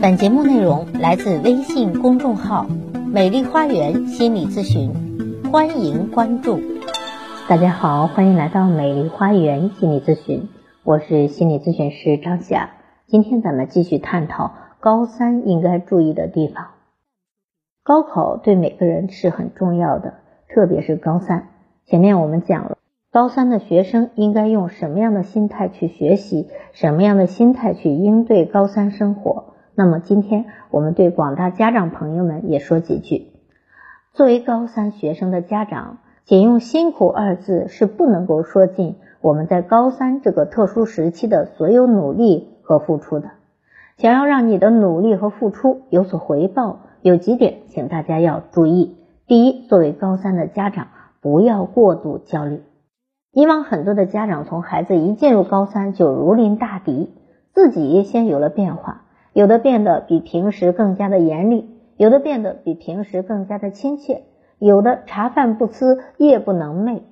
本节目内容来自微信公众号“美丽花园心理咨询”，欢迎关注。大家好，欢迎来到美丽花园心理咨询，我是心理咨询师张霞。今天咱们继续探讨高三应该注意的地方。高考对每个人是很重要的，特别是高三。前面我们讲了，高三的学生应该用什么样的心态去学习，什么样的心态去应对高三生活。那么今天我们对广大家长朋友们也说几句。作为高三学生的家长，仅用辛苦二字是不能够说尽我们在高三这个特殊时期的所有努力和付出的。想要让你的努力和付出有所回报，有几点请大家要注意。第一，作为高三的家长，不要过度焦虑。以往很多的家长从孩子一进入高三就如临大敌，自己先有了变化。有的变得比平时更加的严厉，有的变得比平时更加的亲切，有的茶饭不思，夜不能寐。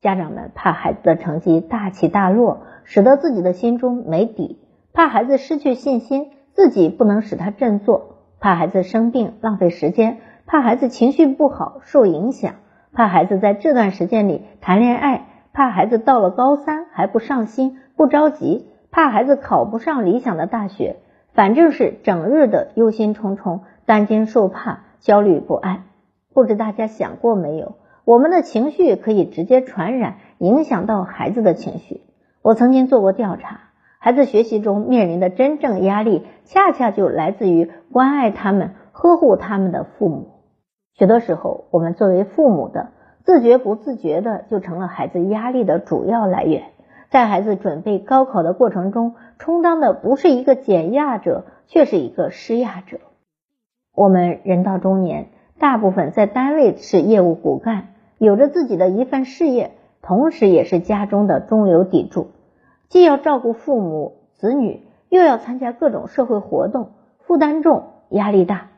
家长们怕孩子的成绩大起大落，使得自己的心中没底；怕孩子失去信心，自己不能使他振作；怕孩子生病浪费时间；怕孩子情绪不好受影响；怕孩子在这段时间里谈恋爱；怕孩子到了高三还不上心不着急；怕孩子考不上理想的大学。反正是整日的忧心忡忡、担惊受怕、焦虑不安。不知大家想过没有？我们的情绪可以直接传染，影响到孩子的情绪。我曾经做过调查，孩子学习中面临的真正压力，恰恰就来自于关爱他们、呵护他们的父母。许多时候，我们作为父母的，自觉不自觉的就成了孩子压力的主要来源。在孩子准备高考的过程中，充当的不是一个减压者，却是一个施压者。我们人到中年，大部分在单位是业务骨干，有着自己的一份事业，同时也是家中的中流砥柱，既要照顾父母子女，又要参加各种社会活动，负担重，压力大。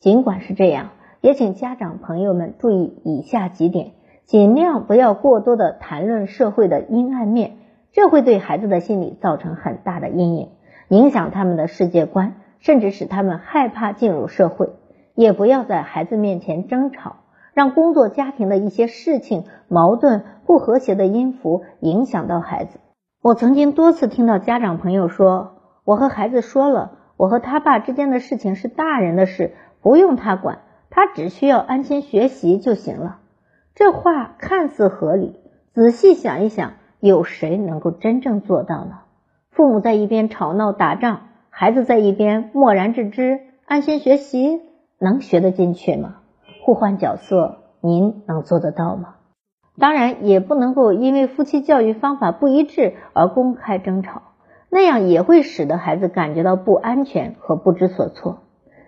尽管是这样，也请家长朋友们注意以下几点，尽量不要过多的谈论社会的阴暗面。这会对孩子的心理造成很大的阴影，影响他们的世界观，甚至使他们害怕进入社会。也不要在孩子面前争吵，让工作、家庭的一些事情、矛盾、不和谐的音符影响到孩子。我曾经多次听到家长朋友说：“我和孩子说了，我和他爸之间的事情是大人的事，不用他管，他只需要安心学习就行了。”这话看似合理，仔细想一想。有谁能够真正做到呢？父母在一边吵闹打仗，孩子在一边默然置之，安心学习，能学得进去吗？互换角色，您能做得到吗？当然，也不能够因为夫妻教育方法不一致而公开争吵，那样也会使得孩子感觉到不安全和不知所措。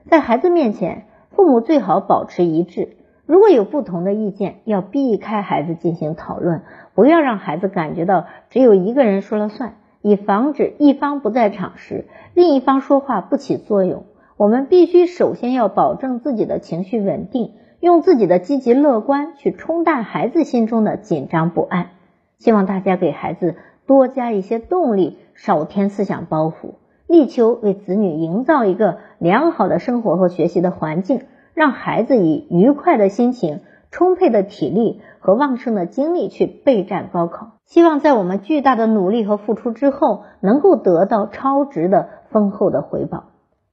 在孩子面前，父母最好保持一致。如果有不同的意见，要避开孩子进行讨论，不要让孩子感觉到只有一个人说了算，以防止一方不在场时，另一方说话不起作用。我们必须首先要保证自己的情绪稳定，用自己的积极乐观去冲淡孩子心中的紧张不安。希望大家给孩子多加一些动力，少添思想包袱，力求为子女营造一个良好的生活和学习的环境。让孩子以愉快的心情、充沛的体力和旺盛的精力去备战高考，希望在我们巨大的努力和付出之后，能够得到超值的丰厚的回报。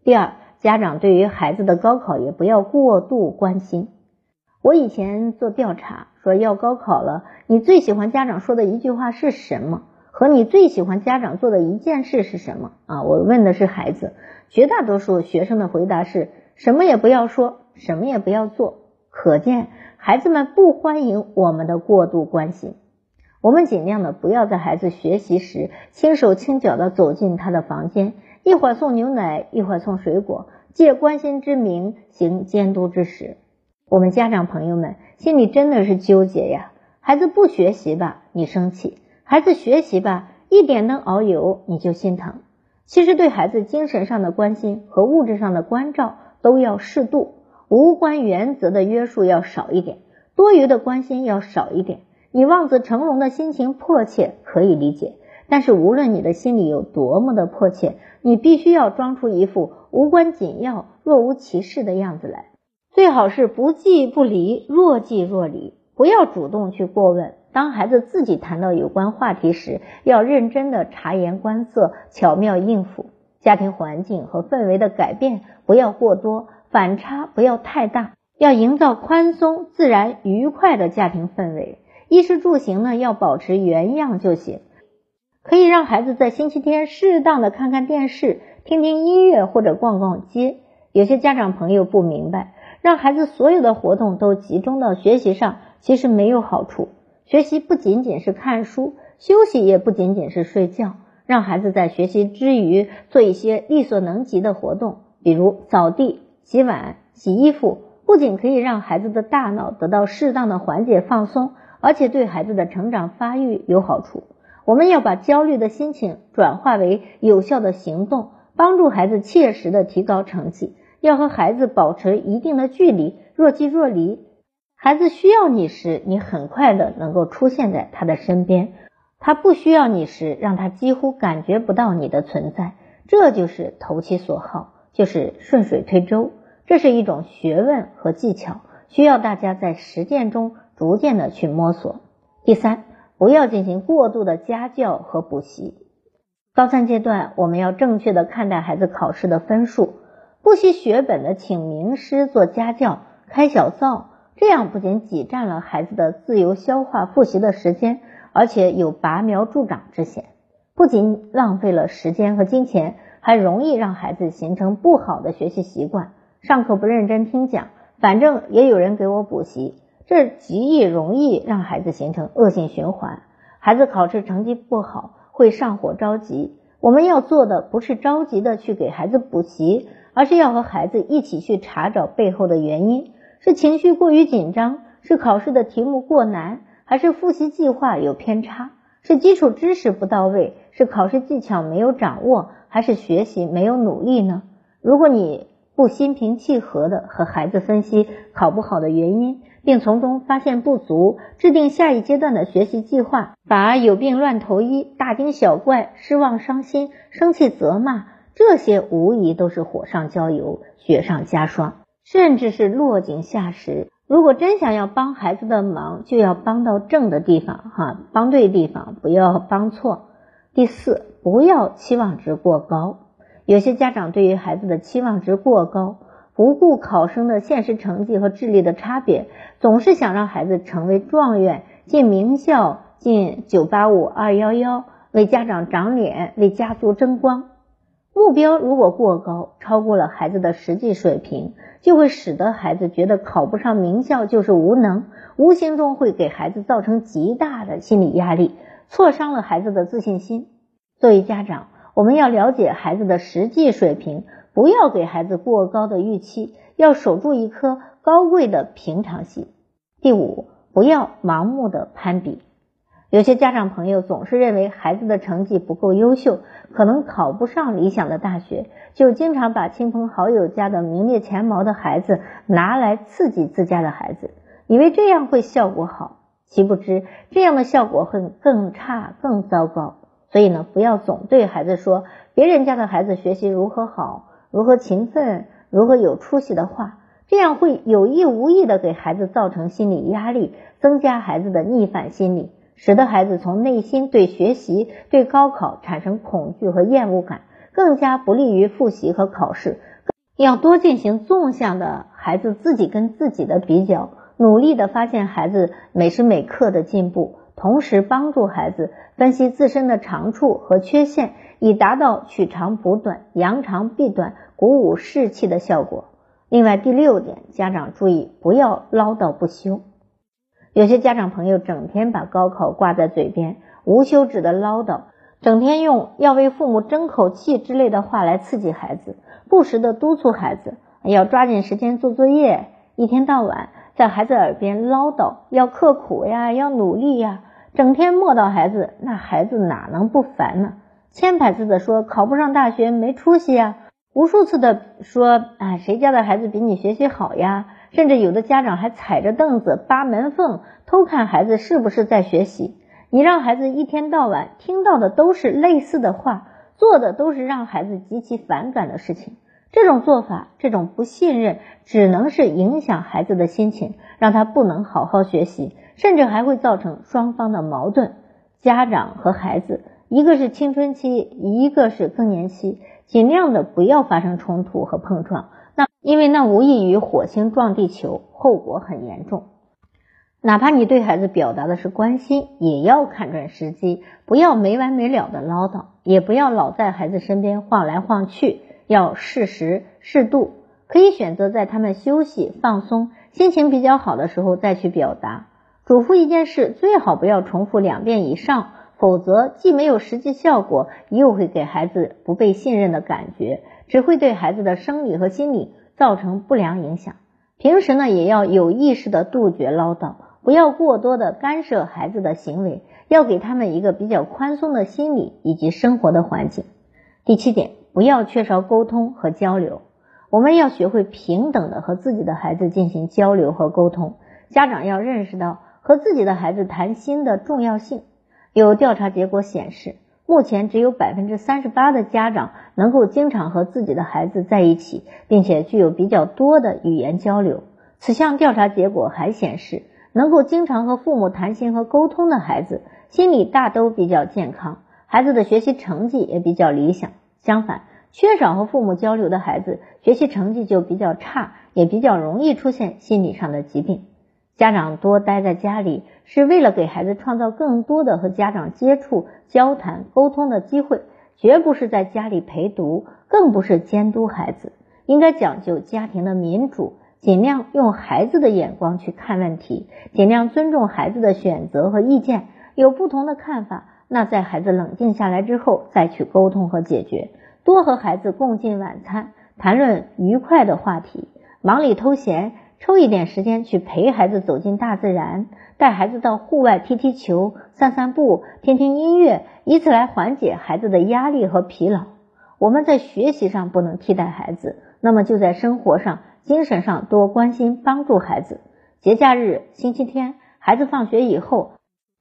第二，家长对于孩子的高考也不要过度关心。我以前做调查说要高考了，你最喜欢家长说的一句话是什么？和你最喜欢家长做的一件事是什么？啊，我问的是孩子，绝大多数学生的回答是什么也不要说。什么也不要做，可见孩子们不欢迎我们的过度关心。我们尽量的不要在孩子学习时轻手轻脚的走进他的房间，一会儿送牛奶，一会儿送水果，借关心之名行监督之实。我们家长朋友们心里真的是纠结呀。孩子不学习吧，你生气；孩子学习吧，一点灯熬油你就心疼。其实对孩子精神上的关心和物质上的关照都要适度。无关原则的约束要少一点，多余的关心要少一点。你望子成龙的心情迫切可以理解，但是无论你的心里有多么的迫切，你必须要装出一副无关紧要、若无其事的样子来，最好是不即不离，若即若离，不要主动去过问。当孩子自己谈到有关话题时，要认真的察言观色，巧妙应付。家庭环境和氛围的改变不要过多，反差不要太大，要营造宽松、自然、愉快的家庭氛围。衣食住行呢，要保持原样就行。可以让孩子在星期天适当的看看电视、听听音乐或者逛逛街。有些家长朋友不明白，让孩子所有的活动都集中到学习上，其实没有好处。学习不仅仅是看书，休息也不仅仅是睡觉。让孩子在学习之余做一些力所能及的活动，比如扫地、洗碗、洗衣服，不仅可以让孩子的大脑得到适当的缓解放松，而且对孩子的成长发育有好处。我们要把焦虑的心情转化为有效的行动，帮助孩子切实的提高成绩。要和孩子保持一定的距离，若即若离。孩子需要你时，你很快的能够出现在他的身边。他不需要你时，让他几乎感觉不到你的存在，这就是投其所好，就是顺水推舟。这是一种学问和技巧，需要大家在实践中逐渐的去摸索。第三，不要进行过度的家教和补习。高三阶段，我们要正确的看待孩子考试的分数，不惜血本的请名师做家教，开小灶，这样不仅挤占了孩子的自由消化复习的时间。而且有拔苗助长之嫌，不仅浪费了时间和金钱，还容易让孩子形成不好的学习习惯。上课不认真听讲，反正也有人给我补习，这极易容易让孩子形成恶性循环。孩子考试成绩不好，会上火着急。我们要做的不是着急的去给孩子补习，而是要和孩子一起去查找背后的原因：是情绪过于紧张，是考试的题目过难。还是复习计划有偏差，是基础知识不到位，是考试技巧没有掌握，还是学习没有努力呢？如果你不心平气和的和孩子分析考不好的原因，并从中发现不足，制定下一阶段的学习计划，反而有病乱投医，大惊小怪，失望伤心，生气责骂，这些无疑都是火上浇油，雪上加霜，甚至是落井下石。如果真想要帮孩子的忙，就要帮到正的地方，哈，帮对地方，不要帮错。第四，不要期望值过高。有些家长对于孩子的期望值过高，不顾考生的现实成绩和智力的差别，总是想让孩子成为状元，进名校，进九八五、二幺幺，为家长长脸，为家族争光。目标如果过高，超过了孩子的实际水平，就会使得孩子觉得考不上名校就是无能，无形中会给孩子造成极大的心理压力，挫伤了孩子的自信心。作为家长，我们要了解孩子的实际水平，不要给孩子过高的预期，要守住一颗高贵的平常心。第五，不要盲目的攀比。有些家长朋友总是认为孩子的成绩不够优秀，可能考不上理想的大学，就经常把亲朋好友家的名列前茅的孩子拿来刺激自家的孩子，以为这样会效果好，岂不知这样的效果会更差、更糟糕。所以呢，不要总对孩子说别人家的孩子学习如何好、如何勤奋、如何有出息的话，这样会有意无意的给孩子造成心理压力，增加孩子的逆反心理。使得孩子从内心对学习、对高考产生恐惧和厌恶感，更加不利于复习和考试。要多进行纵向的孩子自己跟自己的比较，努力的发现孩子每时每刻的进步，同时帮助孩子分析自身的长处和缺陷，以达到取长补短、扬长避短、鼓舞士气的效果。另外，第六点，家长注意不要唠叨不休。有些家长朋友整天把高考挂在嘴边，无休止的唠叨，整天用要为父母争口气之类的话来刺激孩子，不时的督促孩子要抓紧时间做作业，一天到晚在孩子耳边唠叨要刻苦呀，要努力呀，整天磨叨孩子，那孩子哪能不烦呢？千百次的说考不上大学没出息呀，无数次的说啊谁家的孩子比你学习好呀？甚至有的家长还踩着凳子扒门缝偷看孩子是不是在学习，你让孩子一天到晚听到的都是类似的话，做的都是让孩子极其反感的事情。这种做法，这种不信任，只能是影响孩子的心情，让他不能好好学习，甚至还会造成双方的矛盾。家长和孩子，一个是青春期，一个是更年期，尽量的不要发生冲突和碰撞，因为那无异于火星撞地球，后果很严重。哪怕你对孩子表达的是关心，也要看准时机，不要没完没了的唠叨，也不要老在孩子身边晃来晃去，要适时适度。可以选择在他们休息、放松、心情比较好的时候再去表达。嘱咐一件事，最好不要重复两遍以上，否则既没有实际效果，又会给孩子不被信任的感觉，只会对孩子的生理和心理造成不良影响。平时呢，也要有意识的杜绝唠叨。不要过多的干涉孩子的行为，要给他们一个比较宽松的心理以及生活的环境。第七点，不要缺少沟通和交流。我们要学会平等的和自己的孩子进行交流和沟通。家长要认识到和自己的孩子谈心的重要性。有调查结果显示，目前只有百分之三十八的家长能够经常和自己的孩子在一起，并且具有比较多的语言交流。此项调查结果还显示。能够经常和父母谈心和沟通的孩子，心理大都比较健康，孩子的学习成绩也比较理想。相反，缺少和父母交流的孩子，学习成绩就比较差，也比较容易出现心理上的疾病。家长多待在家里，是为了给孩子创造更多的和家长接触、交谈、沟通的机会，绝不是在家里陪读，更不是监督孩子。应该讲究家庭的民主。尽量用孩子的眼光去看问题，尽量尊重孩子的选择和意见。有不同的看法，那在孩子冷静下来之后再去沟通和解决。多和孩子共进晚餐，谈论愉快的话题。忙里偷闲，抽一点时间去陪孩子走进大自然，带孩子到户外踢踢球、散散步、听听音乐，以此来缓解孩子的压力和疲劳。我们在学习上不能替代孩子，那么就在生活上。精神上多关心帮助孩子，节假日、星期天，孩子放学以后，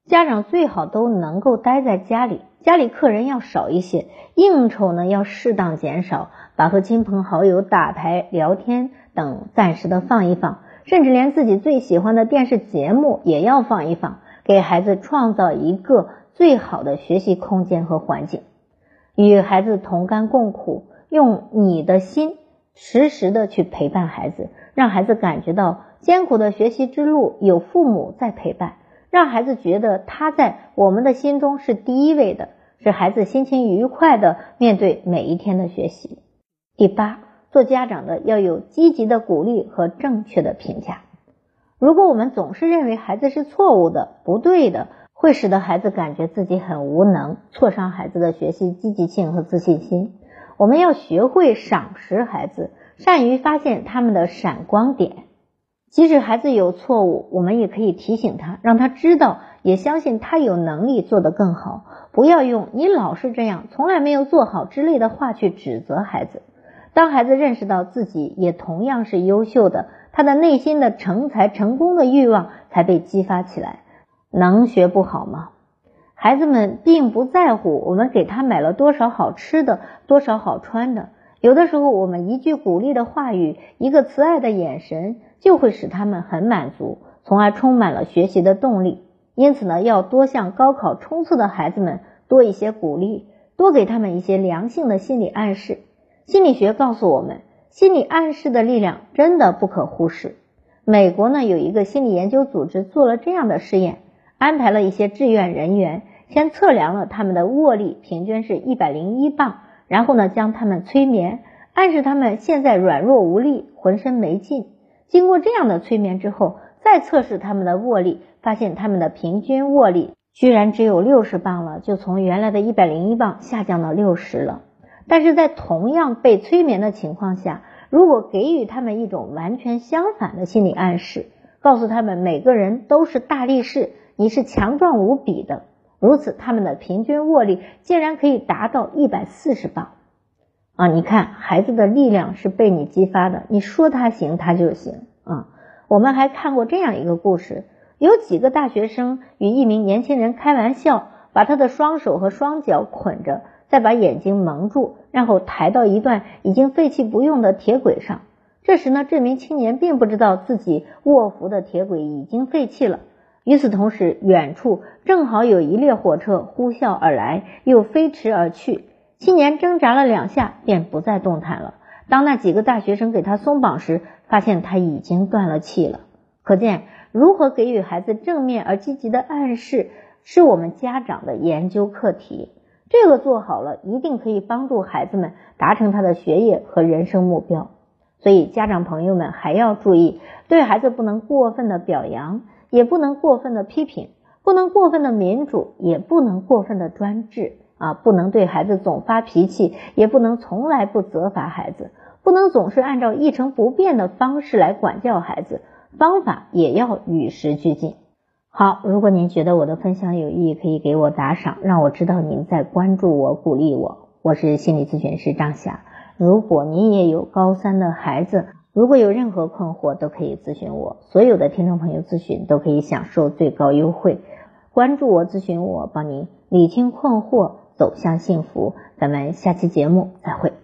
家长最好都能够待在家里，家里客人要少一些，应酬呢要适当减少，把和亲朋好友打牌、聊天等暂时的放一放，甚至连自己最喜欢的电视节目也要放一放，给孩子创造一个最好的学习空间和环境，与孩子同甘共苦，用你的心。时时的去陪伴孩子，让孩子感觉到艰苦的学习之路有父母在陪伴，让孩子觉得他在我们的心中是第一位的，使孩子心情愉快的面对每一天的学习。第八，做家长的要有积极的鼓励和正确的评价。如果我们总是认为孩子是错误的、不对的，会使得孩子感觉自己很无能，挫伤孩子的学习积极性和自信心。我们要学会赏识孩子，善于发现他们的闪光点。即使孩子有错误，我们也可以提醒他，让他知道，也相信他有能力做得更好。不要用“你老是这样，从来没有做好”之类的话去指责孩子。当孩子认识到自己也同样是优秀的，他的内心的成才、成功的欲望才被激发起来。能学不好吗？孩子们并不在乎我们给他买了多少好吃的，多少好穿的。有的时候，我们一句鼓励的话语，一个慈爱的眼神，就会使他们很满足，从而充满了学习的动力。因此呢，要多向高考冲刺的孩子们多一些鼓励，多给他们一些良性的心理暗示。心理学告诉我们，心理暗示的力量真的不可忽视。美国呢，有一个心理研究组织做了这样的试验。安排了一些志愿人员，先测量了他们的握力，平均是一百零一磅，然后呢，将他们催眠，暗示他们现在软弱无力，浑身没劲。经过这样的催眠之后，再测试他们的握力，发现他们的平均握力居然只有六十磅了，就从原来的一百零一磅下降到六十了。但是在同样被催眠的情况下，如果给予他们一种完全相反的心理暗示，告诉他们每个人都是大力士。你是强壮无比的，如此他们的平均握力竟然可以达到一百四十磅啊！你看孩子的力量是被你激发的，你说他行他就行啊！我们还看过这样一个故事，有几个大学生与一名年轻人开玩笑，把他的双手和双脚捆着，再把眼睛蒙住，然后抬到一段已经废弃不用的铁轨上。这时呢，这名青年并不知道自己卧服的铁轨已经废弃了。与此同时，远处正好有一列火车呼啸而来，又飞驰而去。青年挣扎了两下，便不再动弹了。当那几个大学生给他松绑时，发现他已经断了气了。可见，如何给予孩子正面而积极的暗示，是我们家长的研究课题。这个做好了，一定可以帮助孩子们达成他的学业和人生目标。所以，家长朋友们还要注意，对孩子不能过分的表扬。也不能过分的批评，不能过分的民主，也不能过分的专制啊！不能对孩子总发脾气，也不能从来不责罚孩子，不能总是按照一成不变的方式来管教孩子，方法也要与时俱进。好，如果您觉得我的分享有意义，可以给我打赏，让我知道您在关注我、鼓励我。我是心理咨询师张霞。如果您也有高三的孩子，如果有任何困惑，都可以咨询我。所有的听众朋友咨询都可以享受最高优惠。关注我，咨询我，帮您理清困惑，走向幸福。咱们下期节目再会。